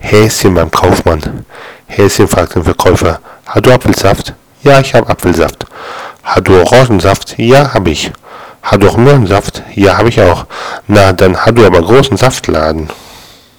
Häschen beim Kaufmann. Häschen fragt den Verkäufer. Hast du Apfelsaft? Ja, ich habe Apfelsaft. Hast du Orangensaft? Ja, habe ich. Hast du auch Möhrensaft? Ja, habe ich auch. Na, dann hast du aber großen Saftladen.